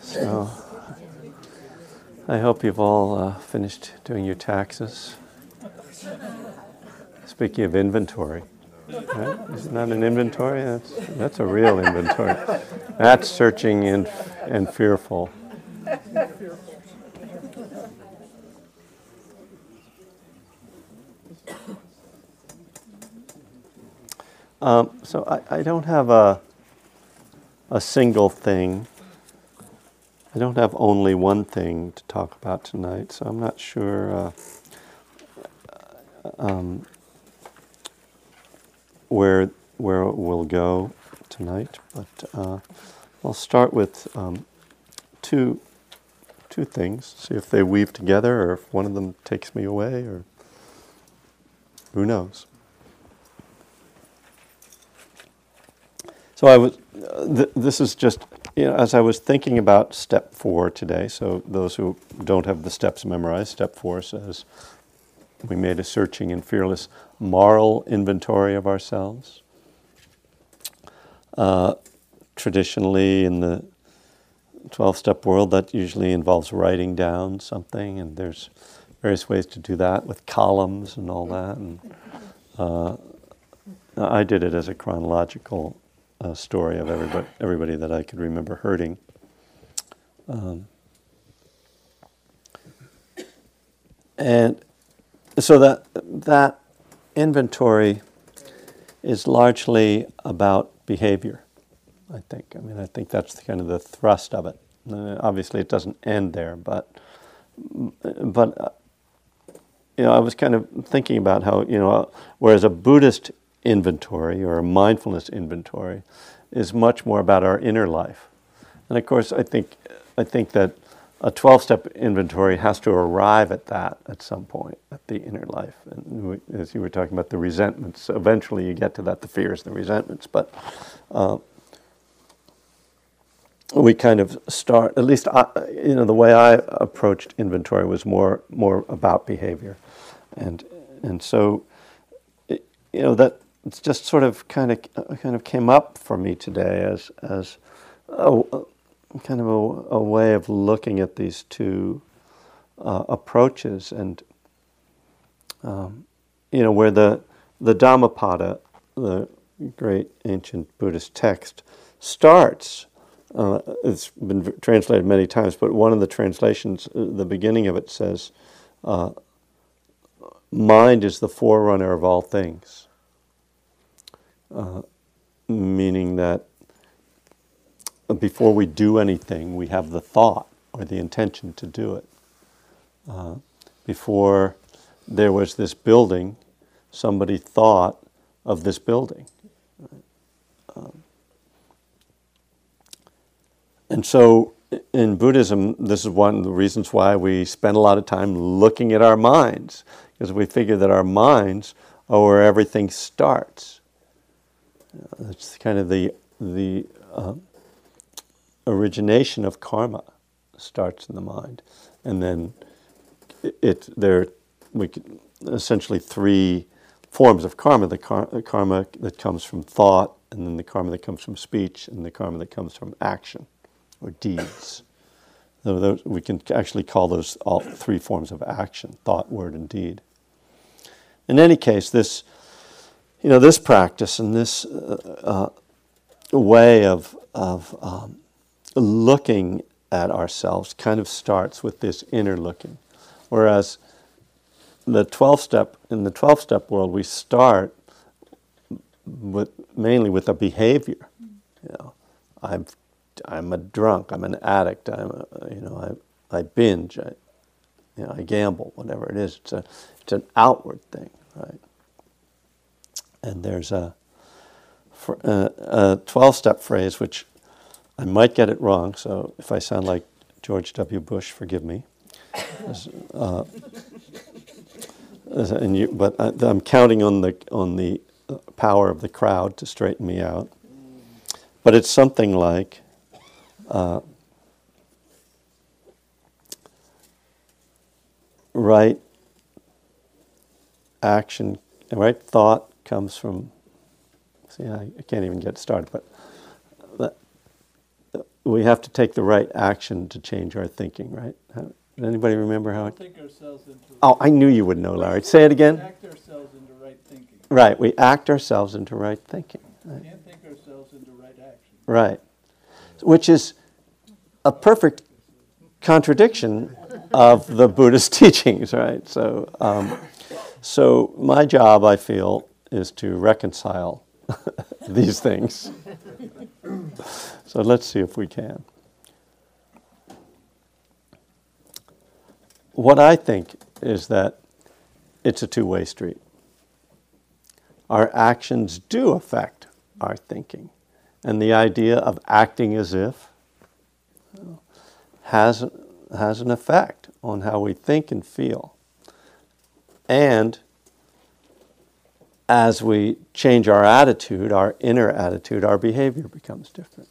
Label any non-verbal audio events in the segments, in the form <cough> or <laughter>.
so, I hope you've all uh, finished doing your taxes. Speaking of inventory, right? isn't that an inventory? That's, that's a real inventory. That's searching and, and fearful. Um, so I, I don't have a, a single thing. I don't have only one thing to talk about tonight, so I'm not sure uh, um, where where we'll go tonight. But uh, I'll start with um, two two things. See if they weave together, or if one of them takes me away, or who knows. So I was. Uh, th- this is just you know, as I was thinking about step four today. So those who don't have the steps memorized, step four says we made a searching and fearless moral inventory of ourselves. Uh, traditionally, in the 12 step world, that usually involves writing down something, and there's various ways to do that with columns and all that. And uh, I did it as a chronological story of everybody, everybody that I could remember hurting. Um, and so that that inventory is largely about behavior. I think. I mean, I think that's kind of the thrust of it. Uh, obviously, it doesn't end there, but but uh, you know, I was kind of thinking about how you know, whereas a Buddhist inventory or a mindfulness inventory is much more about our inner life. And of course, I think, I think that a 12 step inventory has to arrive at that at some point, at the inner life. And as you were talking about the resentments, eventually you get to that, the fears, the resentments. But uh, we kind of start, at least, I, you know, the way I approached inventory was more, more about behavior. And, and so, you know, that it's just sort of kind of uh, kind of came up for me today as as a, kind of a, a way of looking at these two uh, approaches and um, you know where the the Dhammapada, the great ancient Buddhist text, starts. Uh, it's been translated many times, but one of the translations, uh, the beginning of it says, uh, "Mind is the forerunner of all things." Uh, meaning that before we do anything, we have the thought or the intention to do it. Uh, before there was this building, somebody thought of this building. Um, and so in Buddhism, this is one of the reasons why we spend a lot of time looking at our minds, because we figure that our minds are where everything starts. It's kind of the the uh, origination of karma starts in the mind, and then it, it there we essentially three forms of karma: the, car, the karma that comes from thought, and then the karma that comes from speech, and the karma that comes from action or deeds. So those, we can actually call those all three forms of action: thought, word, and deed. In any case, this you know, this practice and this uh, uh, way of, of um, looking at ourselves kind of starts with this inner looking. Whereas the 12 step, in the 12 step world, we start with, mainly with a behavior. You know, I'm, I'm a drunk, I'm an addict, I'm a, you know, I, I binge, I, you know, I gamble, whatever it is. It's, a, it's an outward thing, right? And there's a, a 12 step phrase, which I might get it wrong, so if I sound like George W. Bush, forgive me. Uh, you, but I, am counting on the, on the power of the crowd to straighten me out. But it's something like uh, right action, right thought comes from See, I, I can't even get started, but that, we have to take the right action to change our thinking, right? How, does anybody remember how it? Think ourselves into. Oh, I knew you would know, Larry. Say it again. Act ourselves into right thinking. Right, we act ourselves into right thinking. Right. Can't think ourselves into right action. Right. Which is a perfect contradiction of the Buddhist <laughs> teachings, right? So, um, so my job, I feel, is to reconcile <laughs> these things. so let's see if we can. What I think is that it's a two way street. Our actions do affect our thinking. And the idea of acting as if has, has an effect on how we think and feel. And as we change our attitude, our inner attitude, our behavior becomes different.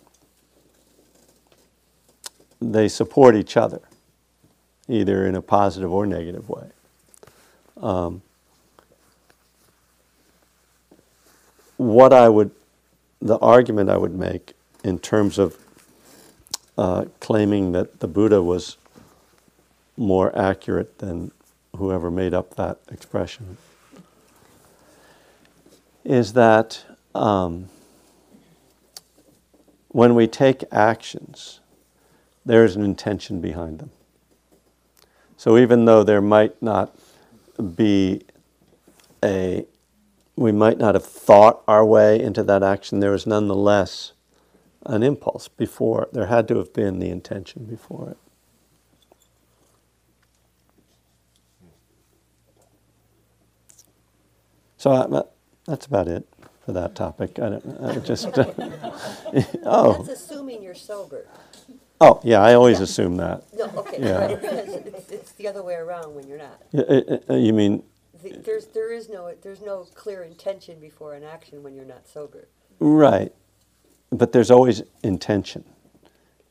They support each other, either in a positive or negative way. Um, what I would, the argument I would make in terms of uh, claiming that the Buddha was more accurate than whoever made up that expression is that um, when we take actions, there is an intention behind them. So even though there might not be a, we might not have thought our way into that action, there is nonetheless an impulse before. There had to have been the intention before it. So that's about it for that topic. I don't I <laughs> just. <laughs> oh. That's assuming you're sober. Oh, yeah, I always assume that. No, okay, Yeah. right, <laughs> it's, it's the other way around when you're not. Uh, uh, You mean, The- There's, there is no, there's no clear intention before an action when you're not sober. right, but there's always intention.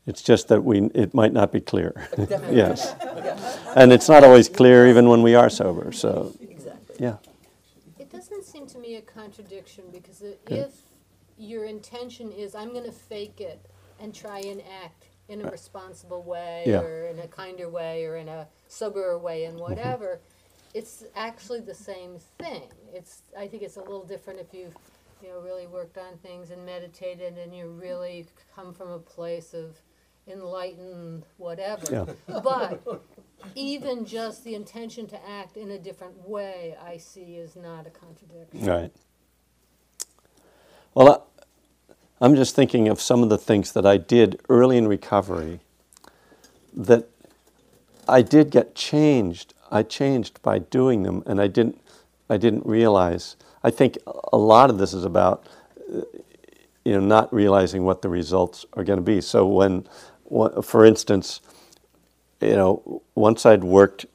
It's just that we, it might not be clear. Yes. Yeah, And it's not always clear even when we are sober, so, exactly. yeah. It doesn't seem to me a contradiction because i- if your intention is, I'm gonna fake it and try and act in a uh, responsible way Yeah. or in a kinder way or in a soberer way and mm-hmm. whatever, it's actually the same thing. It's, I think it's a little different if you've, you know, really worked on things and meditated and you really come from a place of enlightened whatever. Yeah. But even just the intention to act in a different way, I see is not a contradiction. Right. Well, I, I'm just thinking of some of the things that I did early in recovery that I did get changed. I changed by doing them, and I didn't. I didn't realize. I think a lot of this is about, you know, not realizing what the results are going to be. So when, for instance, you know, once I'd worked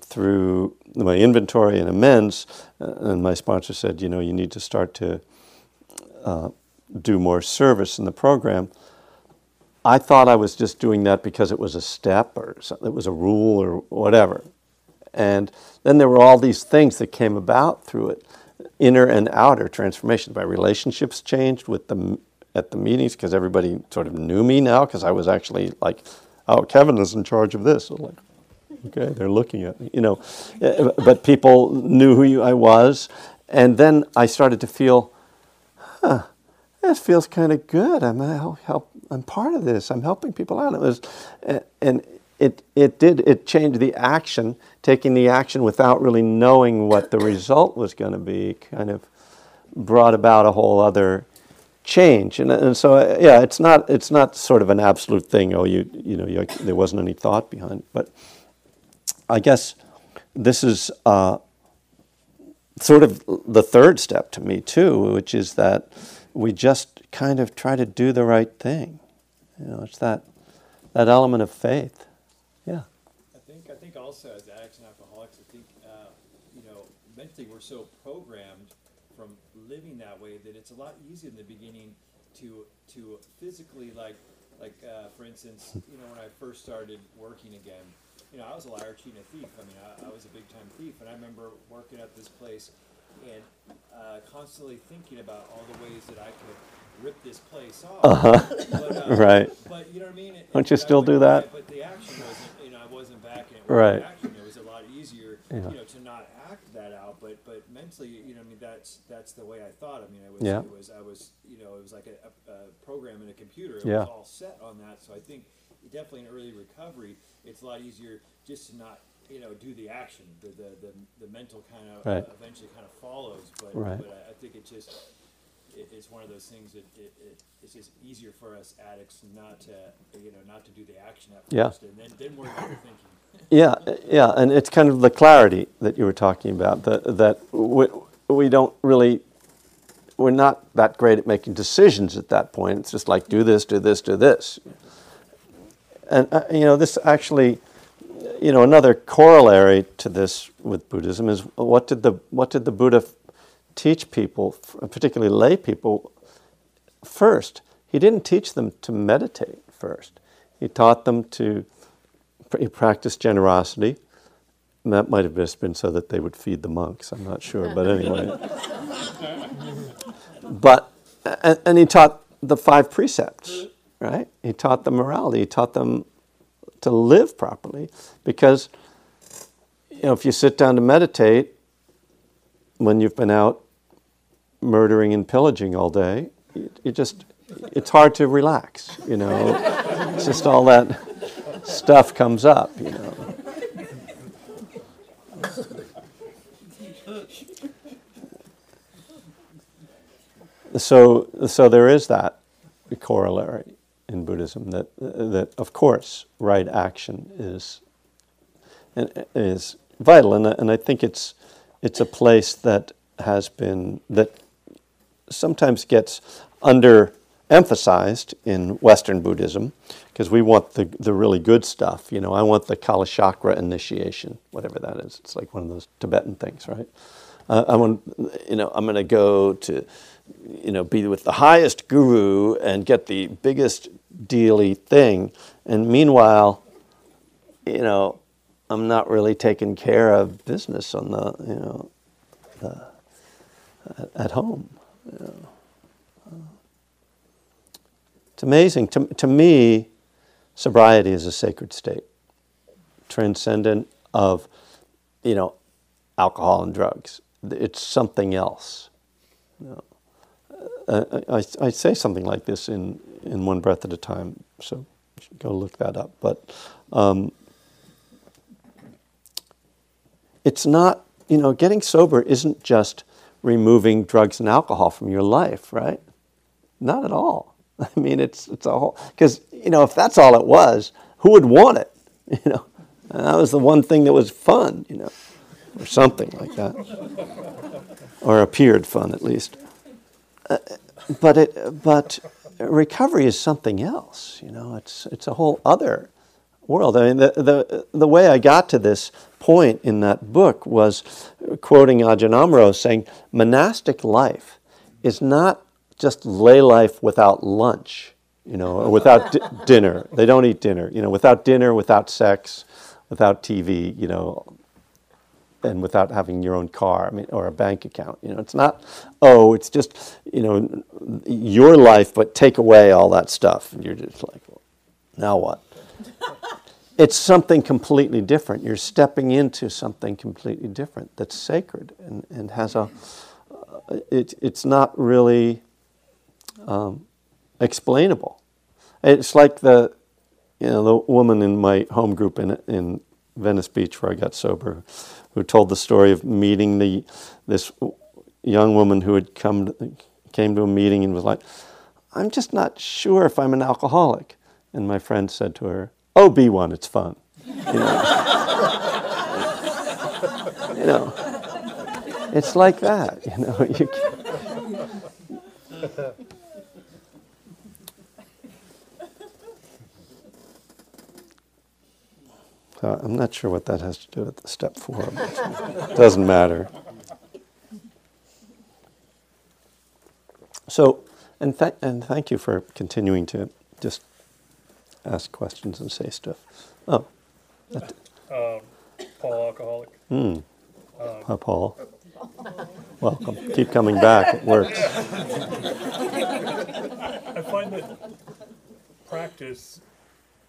through my inventory and amends, uh, and my sponsor said, you know, you need to start to uh, do more service in the program. I thought I was just doing that because it was a step or it was a rule or whatever. And then there were all these things that came about through it, inner and outer transformations. My relationships changed with the at the meetings because everybody sort of knew me now because I was actually like, oh, Kevin is in charge of this. Like, okay, they're looking at me, you know. Uh, But people knew who I was, and then I started to feel, huh, this feels kind of good. I'm help. I'm part of this. I'm helping people out. It was, uh, and it it did it changed the action, taking the action without really knowing what the result was going to be. Kind of brought about a whole other change, and, and so uh, yeah, it's not it's not sort of an absolute thing. Oh, you you know there wasn't any thought behind it, but I guess this is uh, sort of the third step to me too, which is that we just kind of try to do the right thing. You know, it's that that element of faith. Yeah. I think, I think also as addicts and alcoholics, I think, uh, you know, mentally we're so programmed living that way that it's a lot easier in the beginning to, to physically like, like, uh, for instance, you know, when I first started working again, you know, I was a liar, cheating a thief. I mean, I, I was a big time thief, and I remember working at this place, and uh, constantly thinking about all the ways that I could rip this place off. Uh-huh. But, uh, <laughs> Right. But you know what I mean? It- Don't you still do that? But the action wasn't, you know, I wasn't backing it. Right. The action, it was a lot easier, Yeah. you know, to not act that out. But but mentally, you know, I mean, that's that's the way I thought. I mean, I was Yeah. it was I was you know it was like a, a, a program in a computer. It Yeah. was all set on that. So I think definitely in early recovery, it's a lot easier just to not you know do the action. The the the, the mental kind of Right. uh, eventually kind of follows. But Right. but I, I think it just it, it's one of those things that it, it, it's just easier for us addicts not to you know not to do the action at Yeah. first and then then the thinking. Yeah, yeah, and it's kind of the clarity that you were talking about, that, that we, we don't really, we're not that great at making decisions at that point. It's just like, do this, do this, do this. And, uh, you know, this actually, you know, another corollary to this with Buddhism is what did the, what did the Buddha teach people, particularly lay people, first? He didn't teach them to meditate first. He taught them to he practiced generosity. And that might have just been so that they would feed the monks. I'm not sure, but anyway. <laughs> but and, and he taught the five precepts, right? He taught them morality. He taught them to live properly, because you know if you sit down to meditate when you've been out murdering and pillaging all day, you, you just it's hard to relax. You know, it's just all that stuff comes up, you know. So, so there is that corollary in Buddhism that, that of course, right action is, is vital. And, and I think it's, it's a place that has been, that sometimes gets underemphasized in Western Buddhism because we want the, the really good stuff. You know, I want the Kala Chakra initiation, whatever that is. It's like one of those Tibetan things, right? Uh, I want, you know, I'm going to go to, you know, be with the highest guru and get the biggest dealy thing. And meanwhile, you know, I'm not really taking care of business on the, you know, the, at, at home. It's amazing. To, to me, sobriety is a sacred state, transcendent of, you know, alcohol and drugs. It's something else. You know. Uh, I, I say something like this in, in One Breath at a Time, so go look that up. But um, it's not, you know, getting sober isn't just removing drugs and alcohol from your life, right? Not at all. <laughs> I mean, it's it's a whole because you know if that's all it was, who would want it? <laughs> You know, and that was the one thing that was fun, you know, or something like that, or appeared fun at least. Uh, but it but recovery is something else. You know, it's it's a whole other world. I mean, the the the way I got to this point in that book was quoting Ajahn saying, monastic life is not just lay life without lunch, you know, or without di- <laughs> dinner. They don't eat dinner, you know, without dinner, without sex, without TV, you know, and without having your own car, I mean, or a bank account. You know, it's not, oh, it's just, you know, your life, but take away all that stuff. And you're just like, well, now what? <laughs> it's something completely different. You're stepping into something completely different that's sacred and, and has a, uh, it, it's not really um, explainable. It's like the, you know, the woman in my home group in, in Venice Beach where I got sober, who told the story of meeting the this young woman who had come to, came to a meeting and was like, "I'm just not sure if I'm an alcoholic." And my friend said to her, "Oh, be one. It's fun." You know, <laughs> you know it's like that. You know, <laughs> you. So uh, I'm not sure what that has to do with the step four, but <laughs> doesn't matter. So, and, th- and thank you for continuing to just ask questions and say stuff. Oh, Um, Paul alcoholic. hmm. Hi, Paul. welcome. Keep coming back. It works. I find that practice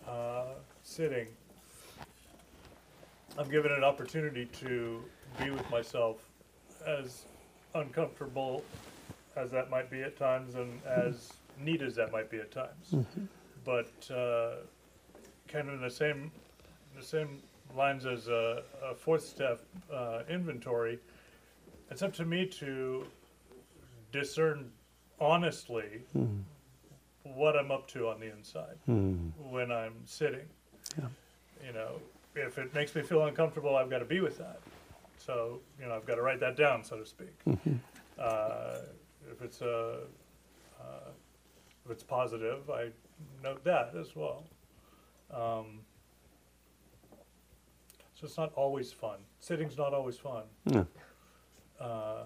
uh, sitting, I'm given an opportunity to be with myself as uncomfortable as that might be at times and as neat as that might be at times. But uh, kind of in the same, the same lines as a, a fourth step uh, inventory, it's up to me to discern honestly what I'm up to on the inside when I'm sitting. You know, if it makes me feel uncomfortable, I've got to be with that. So, you know, I've got to write that down, so to speak. Uh, if it's a, uh, if it's positive, I note that as well. Um, so it's not always fun. Sitting's not always fun. No. Uh,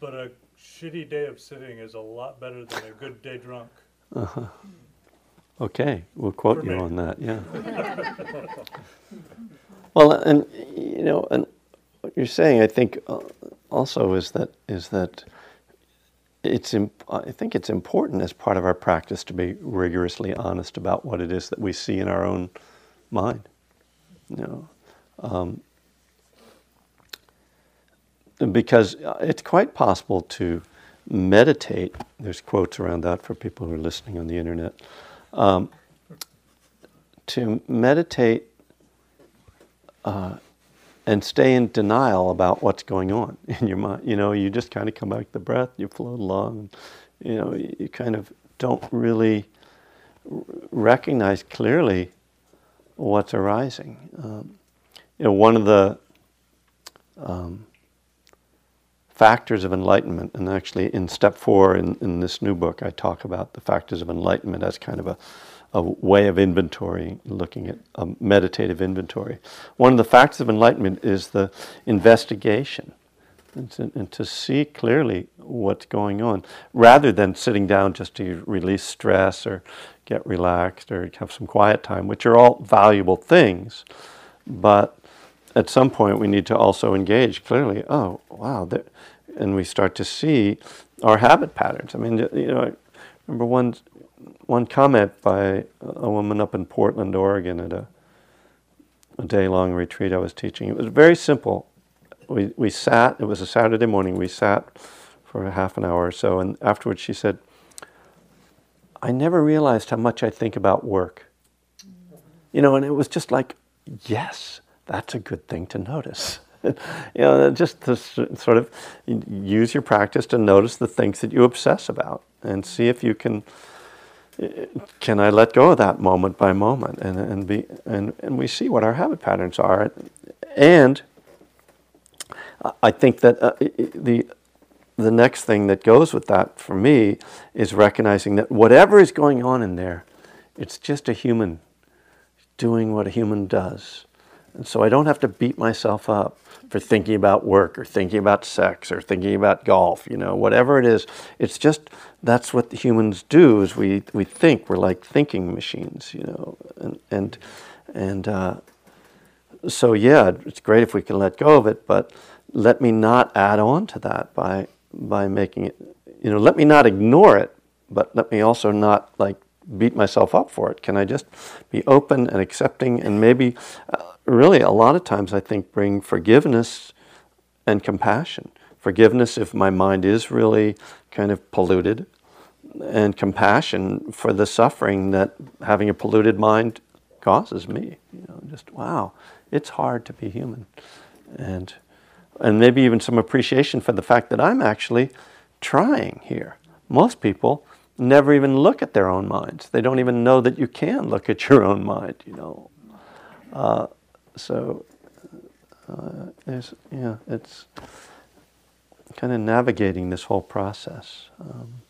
but a shitty day of sitting is a lot better than a good day drunk. Uh-huh. Okay, we'll quote For you me. on that, yeah. <laughs> well, and you know, and what you're saying, I think, uh, also is that is that it's. I think it's important as part of our practice to be rigorously honest about what it is that we see in our own mind. You know, um, because uh, it's quite possible to meditate. There's quotes around that for people who are listening on the internet. Um, to meditate uh, and stay in denial about what's going on <laughs> in your mind. You know, you just kind of come back to the breath, you float along, you know, you, kind of don't really recognize clearly what's arising. Um, you know, one of the um, factors of enlightenment, and actually in step four in, in this new book, I talk about the factors of enlightenment as kind of a, a way of inventory, looking at a meditative inventory. One of the facts of enlightenment is the investigation. And to, and to see clearly what's going on, rather than sitting down just to release stress or get relaxed or have some quiet time, which are all valuable things. But at some point, we need to also engage clearly. Oh, wow! And we start to see our habit patterns. I mean, you know, I remember one one comment by a woman up in Portland, Oregon, at a a day long retreat I was teaching. It was very simple. We we sat. It was a Saturday morning. We sat for a half an hour or so, and afterwards she said, "I never realized how much I think about work." You know, and it was just like, yes, that's a good thing to notice. <laughs> you know, just to sort of use your practice to notice the things that you obsess about and see if you can can I let go of that moment by moment and, and be and, and we see what our habit patterns are and I- think that uh, the the next thing that goes with that for me is recognizing that whatever is going on in there, it's just a human doing what a human does. And so I don't have to beat myself up for thinking about work or thinking about sex or thinking about golf, you know, whatever it is. It's just that's what humans do is we, we think. We're like thinking machines, you know. And and and uh, so yeah, it's great if we can let go of it, but let me not add on to that by by making it you know, let me not ignore it, but let me also not like beat myself up for it. Can I just be open and accepting and maybe uh, really a lot of times I think bring forgiveness and compassion. Forgiveness if my mind is really kind of polluted and compassion for the suffering that having a polluted mind causes me. You know, just wow, it's hard to be human. And and maybe even some appreciation for the fact that I'm actually trying here. Most people never even look at their own minds. They don't even know that you can look at your own mind, you know. Uh, so, uh, there's, yeah, it's kind of navigating this whole process. Um,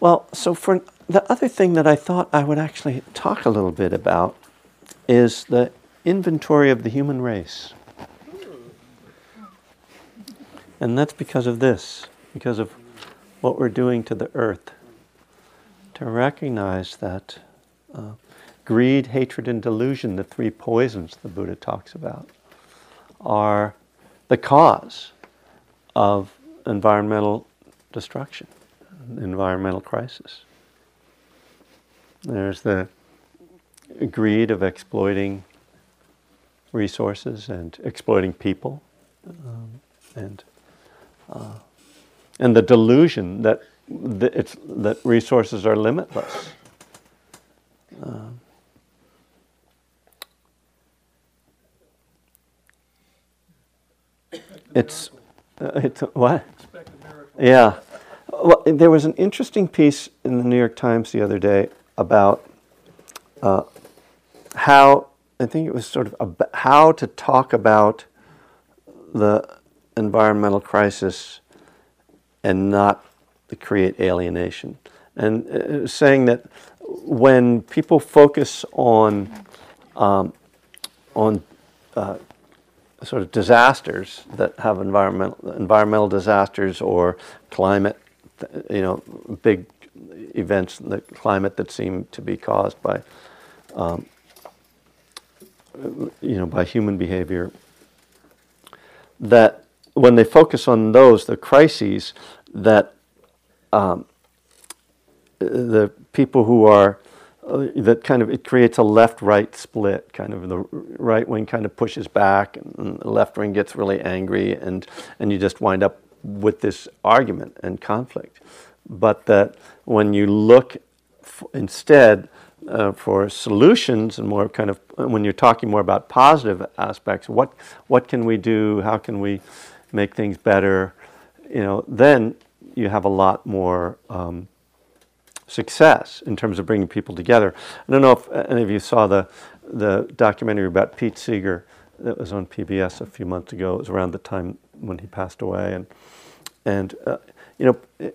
well, so for the other thing that I thought I would actually talk a little bit about is the inventory of the human race. And that's because of this, because of what we're doing to the earth. To recognize that uh, greed, hatred, and delusion, the three poisons the Buddha talks about, are the cause of environmental destruction, environmental crisis. There's the greed of exploiting resources and exploiting people, um, and uh, and the delusion that it's, that resources are limitless. Um, it's uh, it's uh, what? Yeah. Well, there was an interesting piece in the New York Times the other day about uh, how I think it was sort of ab- how to talk about the environmental crisis and not create alienation, and uh, saying that when people focus on um, on uh, sort of disasters that have environmental environmental disasters or climate, you know, big events in the climate that seem to be caused by, um, you know, by human behavior. That when they focus on those, the crises, that um, the people who are that kind of it creates a left-right split. Kind of the right wing kind of pushes back, and the left wing gets really angry, and and you just wind up with this argument and conflict. But that when you look instead uh, for solutions and more kind of when you're talking more about positive aspects, what what can we do? How can we make things better? You know, then you have a lot more. Um, success in terms of bringing people together. I don't know if any of you saw the the documentary about Pete Seeger that was on PBS a few months ago. It was around the time when he passed away, and and uh, you know,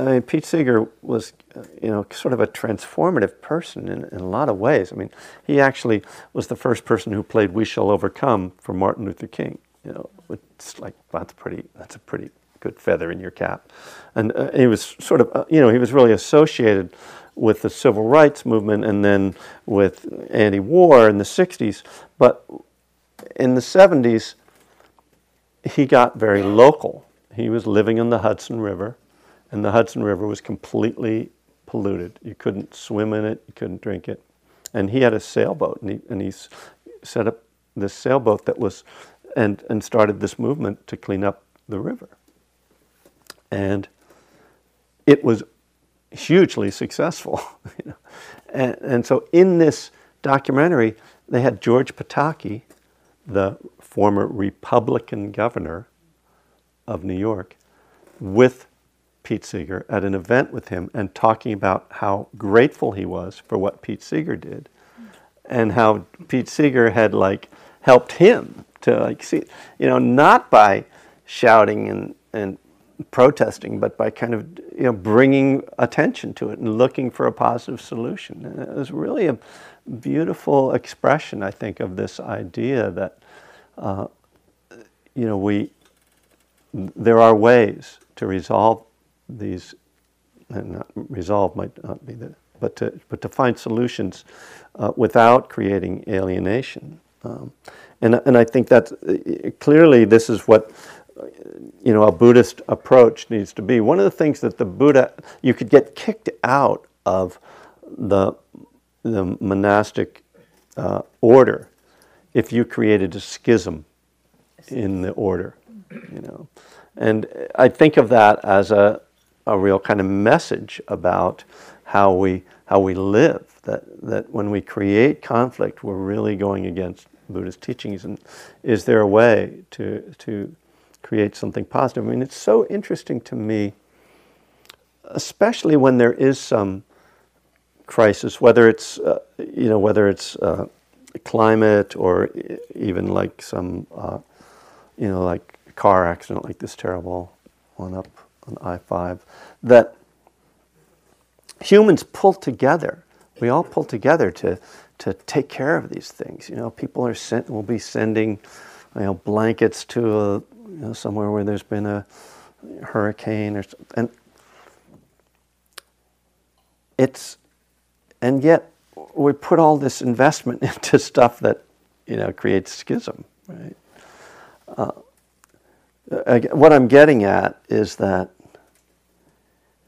I mean, Pete Seeger was uh, you know sort of a transformative person in, in a lot of ways. I mean, he actually was the first person who played "We Shall Overcome" for Martin Luther King. You know, it's like that's pretty. That's a pretty good feather in your cap. And uh, he was sort of, uh, you know, he was really associated with the civil rights movement and then with anti war in the 60s. But in the 70s, he got very local. He was living on the Hudson River, and the Hudson River was completely polluted. You couldn't swim in it, you couldn't drink it. And he had a sailboat, and he, and he set up this sailboat that was, and, and started this movement to clean up the river. And it was hugely successful. <laughs> And, and so in this documentary, they had George Pataki, the former Republican governor of New York, with Pete Seeger at an event with him and talking about how grateful he was for what Pete Seeger did and how Pete Seeger had like helped him to like see, you know, not by shouting and, and protesting, but by kind of you know bringing attention to it and looking for a positive solution. And it was really a beautiful expression, I think, of this idea that uh, you know we there are ways to resolve these. And not resolve might not be the, but to but to find solutions uh, without creating alienation. Um, and and I think that uh, clearly this is what you know, a Buddhist approach needs to be. One of the things that the Buddha, you could get kicked out of the, the monastic uh, order if you created a schism in the order, you know. And I think of that as a, a real kind of message about how we, how we live, that, that when we create conflict, we're really going against Buddhist teachings. And is there a way to, to create something positive. I mean, it's so interesting to me, especially when there is some crisis, whether it's uh, you know whether it's uh, climate or even like some uh, you know like car accident like this terrible one up on I five that humans pull together. We all pull together to to take care of these things. You know, people are sent will be sending you know blankets to a you know, somewhere where there's been a hurricane or and it's and yet we put all this investment <laughs> into stuff that you know creates schism, right? Uh, I- what I'm getting at is that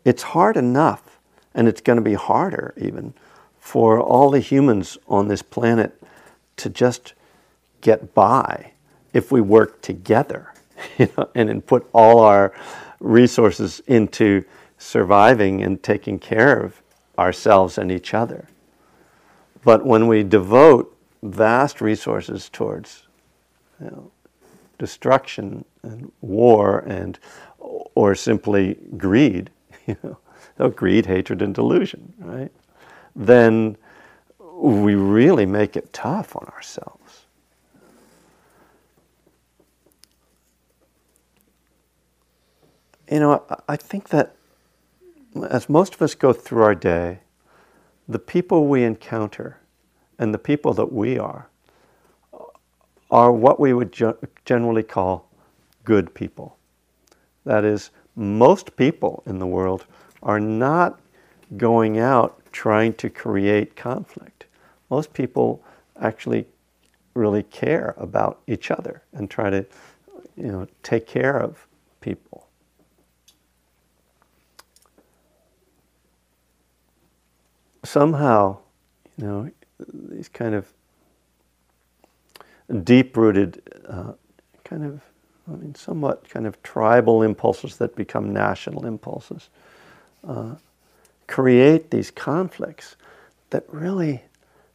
it's hard enough, and it's going to be harder even, for all the humans on this planet to just get by if we work together <laughs> you know, and then put all our resources into surviving and taking care of ourselves and each other. But when we devote vast resources towards you know, destruction and war and or simply greed, <laughs> you know, greed, hatred, and delusion, right? Then we really make it tough on ourselves. You know, I- think that as most of us go through our day, the people we encounter and the people that we are are what we would generally call good people. That is, most people in the world are not going out trying to create conflict. Most people actually really care about each other and try to, you know, take care of people. Somehow, you know, these kind of deep rooted, uh, kind of, I mean, somewhat kind of tribal impulses that become national impulses uh, create these conflicts that really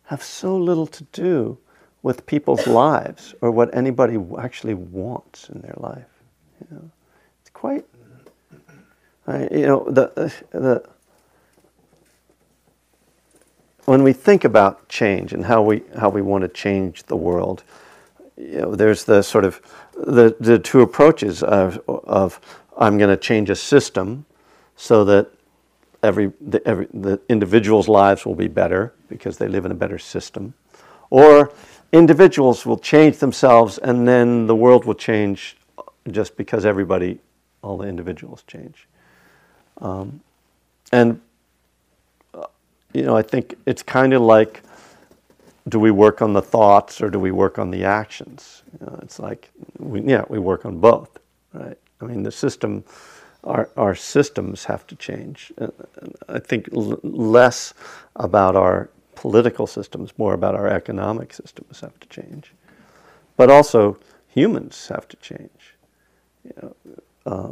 have so little to do with people's <coughs> lives or what anybody actually wants in their life. You know, it's quite, I, you know, the the when we think about change and how we how we want to change the world, you know, there's the sort of the, the two approaches of, of I'm going to change a system so that every the, every the individuals' lives will be better because they live in a better system, or individuals will change themselves and then the world will change just because everybody, all the individuals change. Um, and you know, I think it's kind of like do we work on the thoughts or do we work on the actions? You know, it's like, we, yeah, we work on both, right? I mean, the system, our, our systems have to change. Uh, I think l- less about our political systems, more about our economic systems have to change. But also, humans have to change. You know, uh,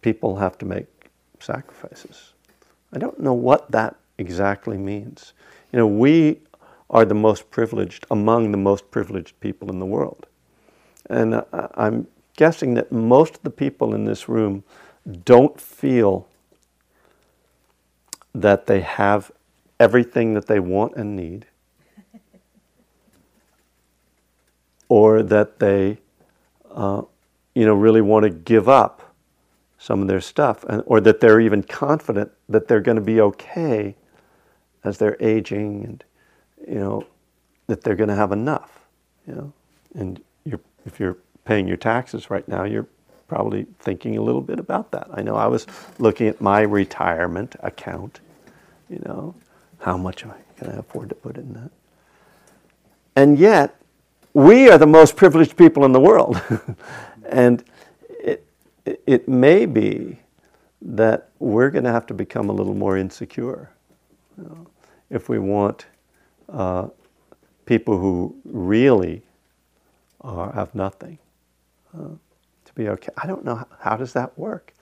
people have to make sacrifices. I don't know what that exactly means. You know, we are the most privileged, among the most privileged people in the world. And uh, I'm guessing that most of the people in this room don't feel that they have everything that they want and need, <laughs> or that they, uh, you know, really want to give up some of their stuff, and, or that they're even confident that they're going to be okay as they're aging and you know, that they're going to have enough, you know. And you're, if you're paying your taxes right now, you're probably thinking a little bit about that. I know I was looking at my retirement account, you know, how much am I going to afford to put in that? And yet, we are the most privileged people in the world. <laughs> and it, it may be that we're going to have to become a little more insecure you know, if we want uh, people who really are, have nothing uh, to be okay. I don't know how, how does that work.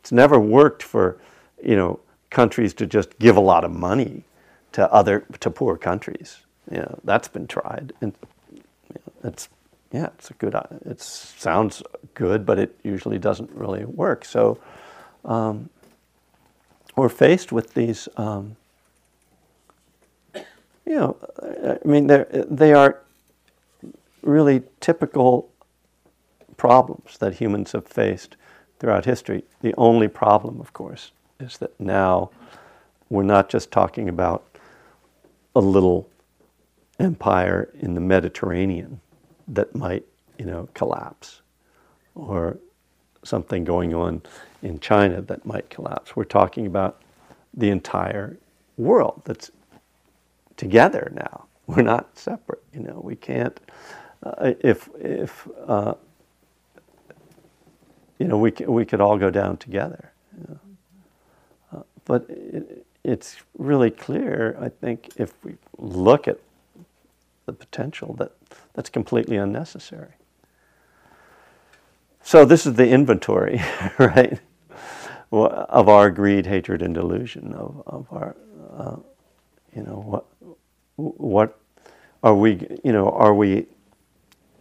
It's never worked for you know countries to just give a lot of money to other to poor countries. You know that's been tried, and you know, it's yeah, it's a good. It sounds good, but it usually doesn't really work. So um, we're faced with these. Um, you know, I mean, they are really typical problems that humans have faced throughout history. The only problem, of course, is that now we're not just talking about a little empire in the Mediterranean that might, you know, collapse, or something going on in China that might collapse. We're talking about the entire world that's together now. <laughs> We're not separate. You know, we can't. Uh, if if uh, you know, we, we could all go down together. you know. Uh, but it, it's really clear, I think, if we look at the potential, that that's completely unnecessary. So this is the inventory, <laughs> right, <laughs> of our greed, hatred, and delusion, of, of our, uh, you know, what, what are we, you know, are we,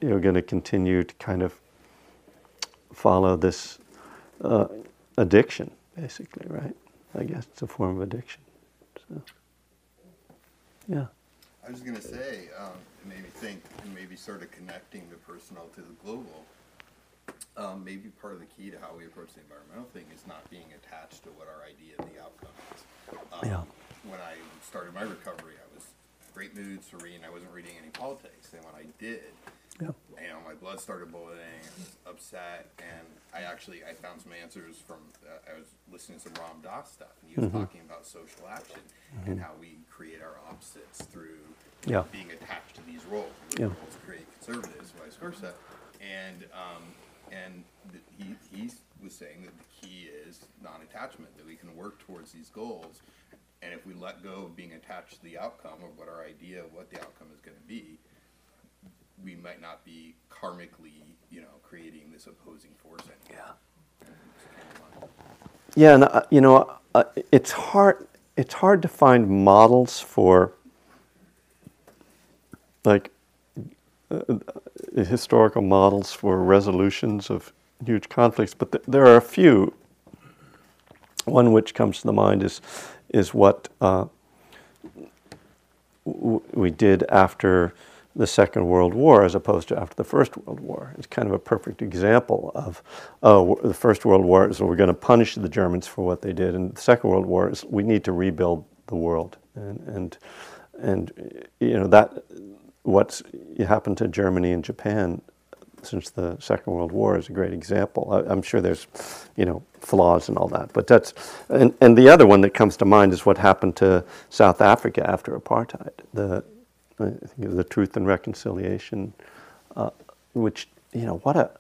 you know, going to continue to kind of follow this uh, addiction, basically, right? I guess it's a form of addiction. So, yeah. I was gonna say, um, it made me think, and maybe sort of connecting the personal to the global. Um, maybe part of the key to how we approach the environmental thing is not being attached to what our idea of the outcome is. Um, Yeah. When I started my recovery, I was great mood, serene, I wasn't reading any politics, and when I did, Yeah. you know, my blood started boiling, I was upset, and I actually, I found some answers from, uh, I was listening to some Ram Dass stuff, and he was talking about social action and how we create our opposites through Yeah. being attached to these roles. Yeah. Liberals create conservatives, vice versa. And, um, and th- he, he was saying that the key is non-attachment, that we can work towards these goals. And if we let go of being attached to the outcome or what our idea of what the outcome is gonna be, we might not be karmically, you know, creating this opposing force anymore. Yeah. And it's kind of fun. Yeah, and uh, you know, uh, it's hard. It's hard to find models for like uh, uh, historical models for resolutions of huge conflicts, but th- there are a few. One which comes to the mind is is what uh, w- we did after the Second World War as opposed to after the First World War. It's kind of a perfect example of oh, the First World War is we're going to punish the Germans for what they did, and the Second World War is we need to rebuild the world, and and and you know that what's happened to Germany and Japan since the Second World War is a great example. I, I'm sure there's, you know, flaws and all that, but that's and, and the other one that comes to mind is what happened to South Africa after apartheid. The I think the Truth and Reconciliation, uh, which you know what a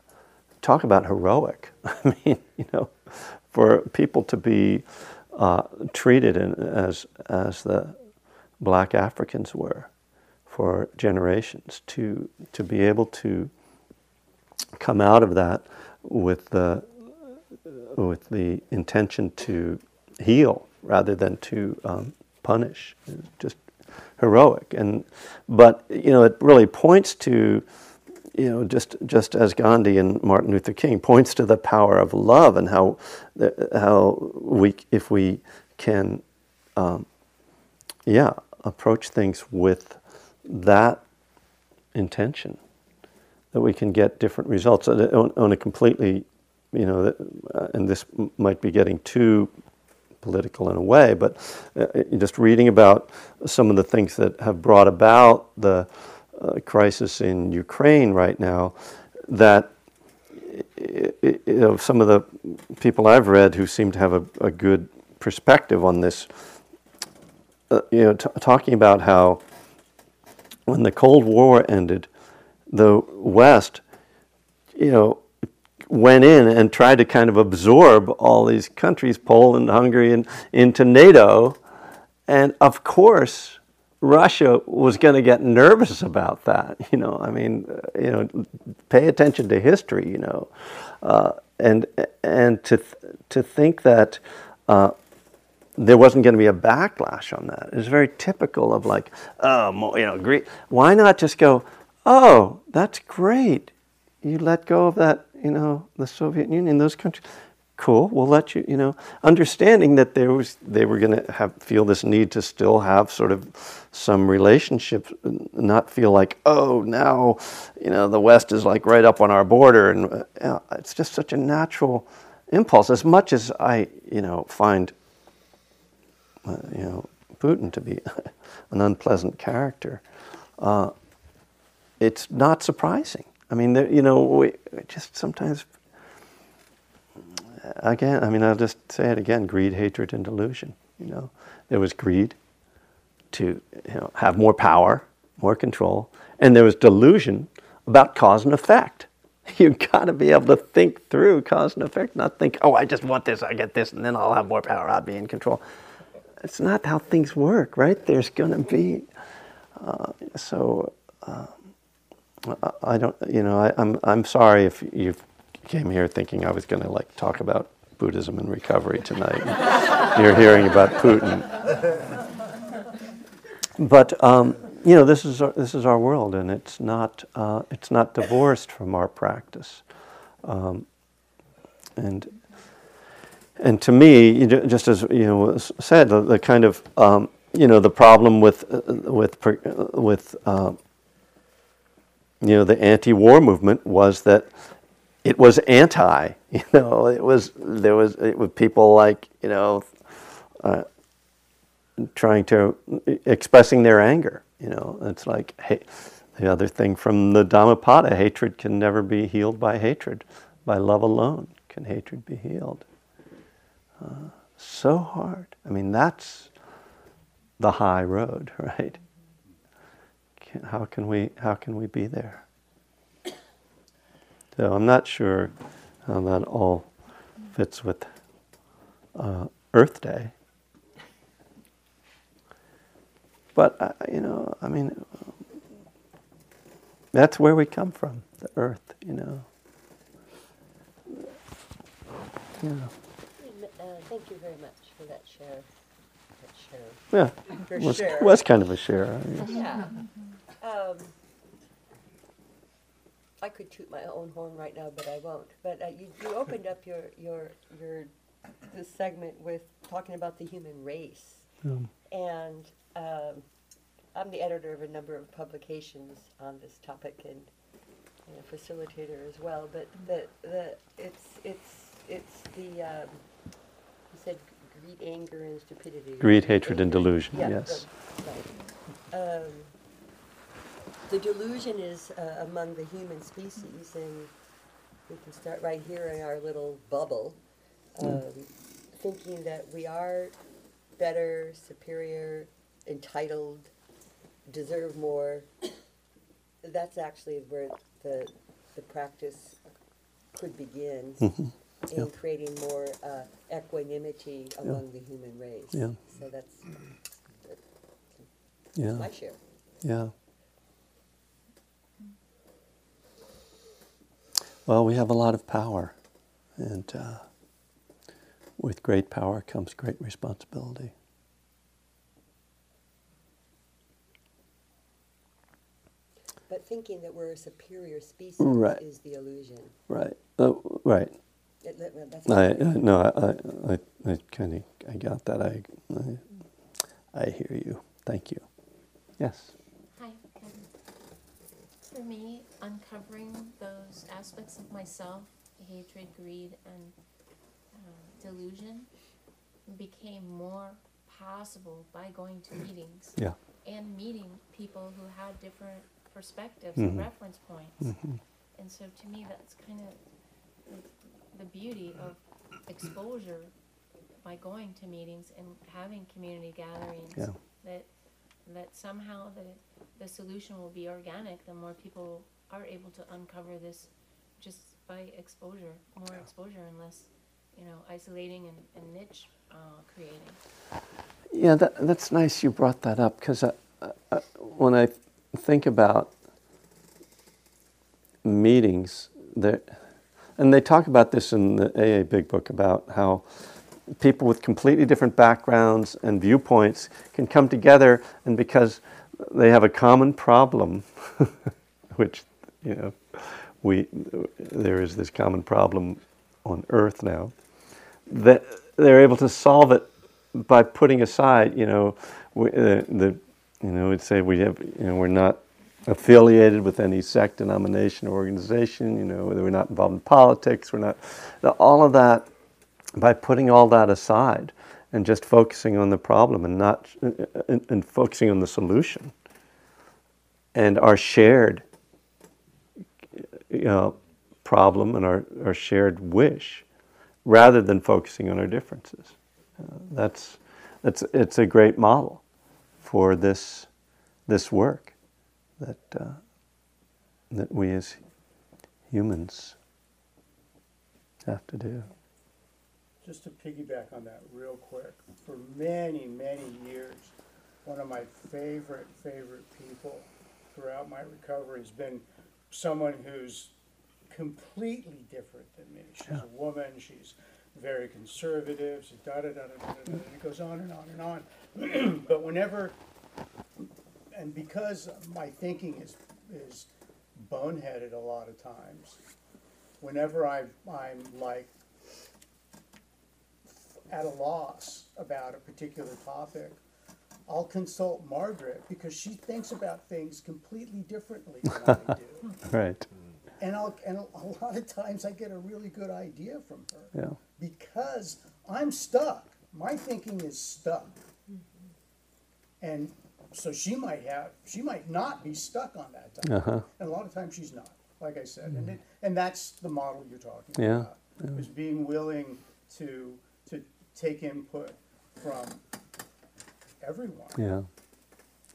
talk about heroic. <laughs> I mean, you know, for people to be uh, treated in, as as the black Africans were for generations to to be able to come out of that with the with the intention to heal rather than to um, punish. Is just heroic. And but you know it really points to you know just just as Gandhi and Martin Luther King points to the power of love and how how we if we can um, yeah approach things with that intention that we can get different results. On, on- on a completely, you know, uh, and this might be getting too political in a way, but uh, uh, just reading about some of the things that have brought about the uh, crisis in Ukraine right now, that you know, some of the people I've read who seem to have a, a good perspective on this, uh, you know, t- talking about how when the Cold War ended, the West, you know, went in and tried to kind of absorb all these countries, Poland, Hungary, and into NATO. And of course, Russia was going to get nervous about that. <laughs> You know, I mean, uh, you know, pay attention to history. You know, uh, and and to th- to think that. Uh, there wasn't going to be a backlash on that. It's very typical of like, oh, you know, great. Why not just go, oh, that's great. You let go of that, you know, the Soviet Union, those countries. Cool. We'll let you, you know, understanding that there was they were going to have feel this need to still have sort of some relationship, not feel like, oh, now, you know, the West is like right up on our border, and uh, yeah, it's just such a natural impulse. As much as I, you know, find uh, you know, Putin to be <laughs> an unpleasant character, uh, it's not surprising. I mean, there, you know, we just sometimes, again, I mean, I'll just say it again greed, hatred, and delusion. You know, there was greed to you know, have more power, more control, and there was delusion about cause and effect. <laughs> You've got to be able to think through cause and effect, not think, oh, I just want this, I get this, and then I'll have more power, I'll be in control. It's not how things work, right? There's going to be, uh, so uh, I- don't, you know, I, I'm, I'm sorry if you came here thinking I was going to like talk about Buddhism and recovery tonight. <laughs> You're hearing about Putin. But um, you know, this is our, this is our world, and it's not uh, it's not divorced from our practice. Um, and and to me, just as you know said, the, the kind of um, you know the problem with uh, with uh, with uh, you know the anti-war movement was that it was anti. <laughs> You know, it was there was it was people like you know uh, trying to expressing their anger. You know, it's like hey, the other thing from the Dhammapada: hatred can never be healed by hatred. By love alone can hatred be healed. Uh, so hard. I mean, that's the high road, <laughs> right? Can, how can we how can we be there? So I'm not sure how that all fits with uh, Earth Day. But, uh, you know, I mean, that's where we come from, the Earth, you know. Yeah. Uh, thank you very much for that share. That share. Yeah. Was, was kind of a share. I guess. Yeah. Um, I could toot my own horn right now, but I won't. But uh, you, you opened up your, your, your, this segment with talking about the human race. Um, And um, I'm the editor of a number of publications on this topic and, and a facilitator as well. But the, the, it's, it's, it's the, um, you said greed, anger, and stupidity. Greed, hatred, and delusion, Yeah, yes. right. Um, the delusion is uh, among the human species, and we can start right here in our little bubble, um, thinking that we are better, superior, entitled, deserve more. That's actually where the the practice could begin <laughs> in yeah. creating more uh, equanimity among the human race. Yeah. So that's Yeah. my share. Yeah. Well, we have a lot of power, and uh, with great power comes great responsibility. But thinking that we're a superior species Right. is the illusion. Right. Uh, right. It- that- that's I, what- I no, I, I, I kind of I got that. I, I, I hear you. Thank you. Yes. For me, uncovering those aspects of myself, hatred, greed, and uh, delusion, became more possible by going to meetings Yeah. and meeting people who had different perspectives Mhm. and reference points. hmm And so to me, that's kind of the, the beauty of exposure by going to meetings and having community gatherings. Yeah. That, that somehow the, the solution will be organic, the more people are able to uncover this just by exposure, more exposure and less, you know, isolating and, and niche uh, creating. Yeah, that, that's nice you brought that up because I, uh, I, uh, uh, when I think about meetings, there, and they talk about this in the AA Big Book about how people with completely different backgrounds and viewpoints can come together, and because they have a common problem, <laughs> which you know, we there is this common problem on Earth now, that they're able to solve it by putting aside, you know, we, uh, the, you know, we'd say we have, you know, we're not affiliated with any sect, denomination, or organization. You know, whether we're not involved in politics. We're not all of that. By putting all that aside and just focusing on the problem and not and, and focusing on the solution and our shared you know, problem and our, our shared wish rather than focusing on our differences. Uh, that's, that's, it's a great model for this, this work that, uh, that we as humans have to do. Just to piggyback on that real quick, for many, many years, one of my favorite, favorite people throughout my recovery has been someone who's completely different than me. She's Yeah. a woman, she's very conservative, she's da da da da da da, da, and it goes on and on and on. <clears throat> but whenever, and because my thinking is is boneheaded a lot of times, whenever I I'm like at a loss about a particular topic, I'll consult Margaret because she thinks about things completely differently than I do. <laughs> Right. And I'll, and a lot of times I get a really good idea from her Yeah. because I'm stuck. My thinking is stuck. And so she might have, she might not be stuck on that topic. Uh-huh. And a lot of times she's not, like I said. And, it, and that's the model you're talking Yeah, about. Is being willing to, to take input from everyone Yeah.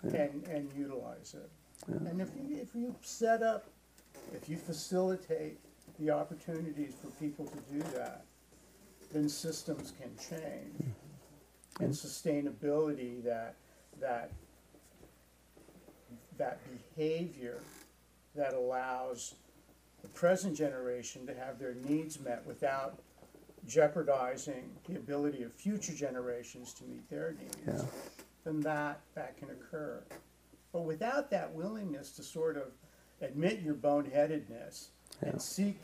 and, and utilize it. And if you, if you set up, if you facilitate the opportunities for people to do that, then systems can change. Mm-hmm. And sustainability, that, that, that behavior that allows the present generation to have their needs met without jeopardizing the ability of future generations to meet their needs Yeah. then that, that can occur. But without that willingness to sort of admit your boneheadedness and seek,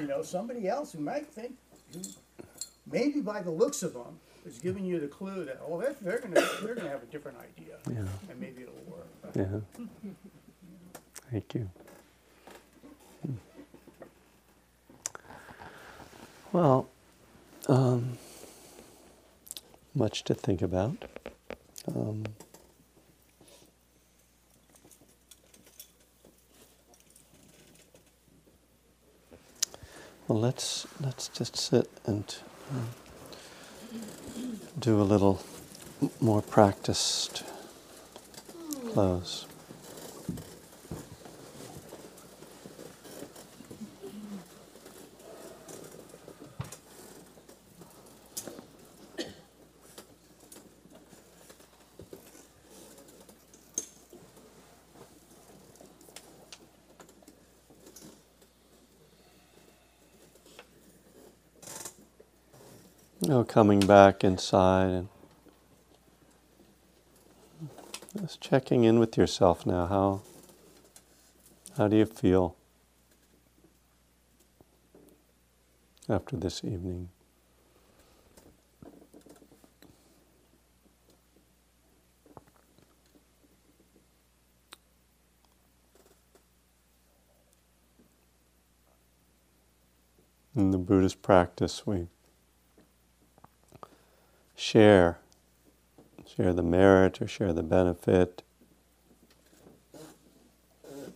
you know, somebody else who might think, who maybe by the looks of them, is giving you the clue that, oh, they're, they're gonna, they're gonna have a different idea, Yeah. and maybe it'll work. Yeah. Thank you. Hmm. Well, um, much to think about. Um, well, let's let's just sit and um, do a little more practiced close. Know, coming back inside and just checking in with yourself now. How how do you feel after this evening? In the Buddhist practice, we share share the merit or share the benefit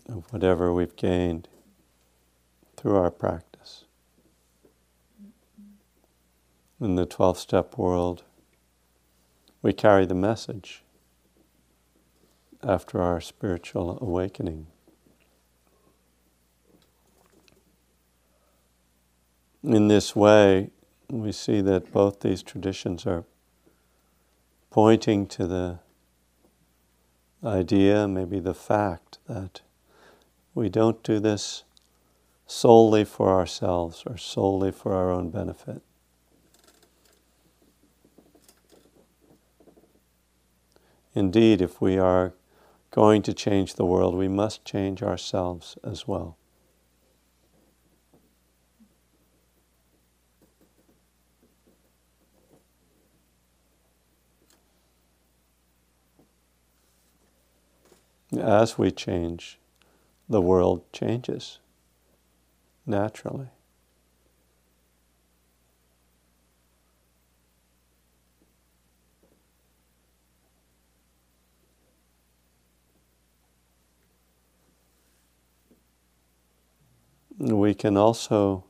of whatever we've gained through our practice. In the 12 step world, we carry the message after our spiritual awakening. In this way, we see that both these traditions are pointing to the idea, maybe the fact, that we don't do this solely for ourselves or solely for our own benefit. Indeed, if we are going to change the world, we must change ourselves as well. As we change, the world changes naturally. We can also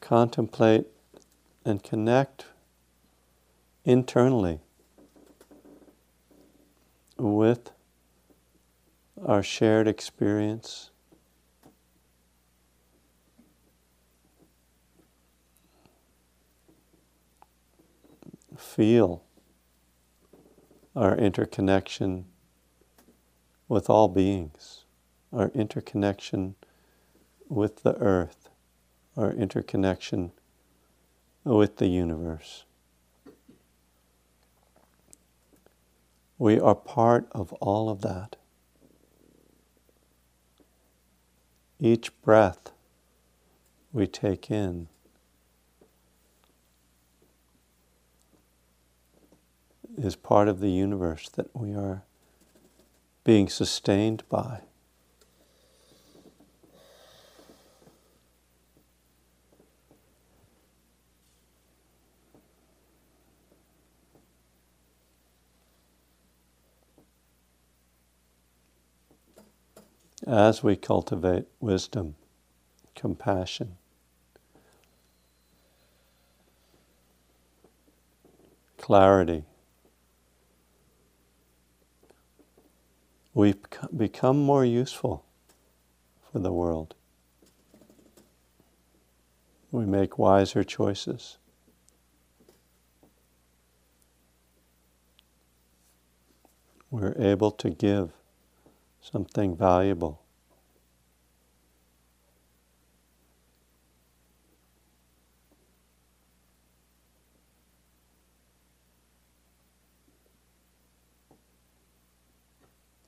contemplate and connect internally with our shared experience. Feel our interconnection with all beings, our interconnection with the earth, our interconnection with the universe. We are part of all of that. Each breath we take in is part of the universe that we are being sustained by. As we cultivate wisdom, compassion, clarity, we become more useful for the world. We make wiser choices. We're able to give something valuable.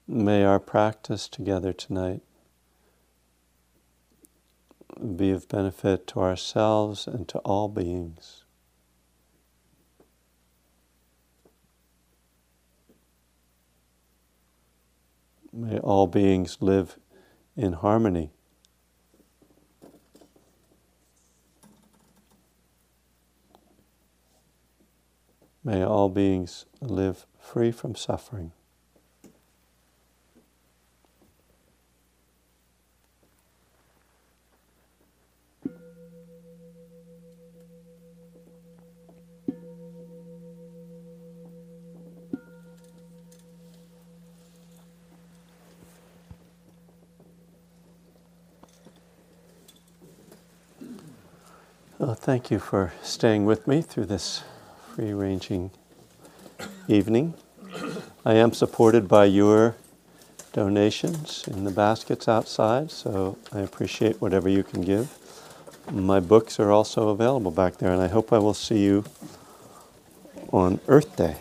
May our practice together tonight be of benefit to ourselves and to all beings. May all beings live in harmony. May all beings live free from suffering. Thank you for staying with me through this free ranging evening. I am supported by your donations in the baskets outside, so I appreciate whatever you can give. My books are also available back there, and I hope I will see you on Earth Day.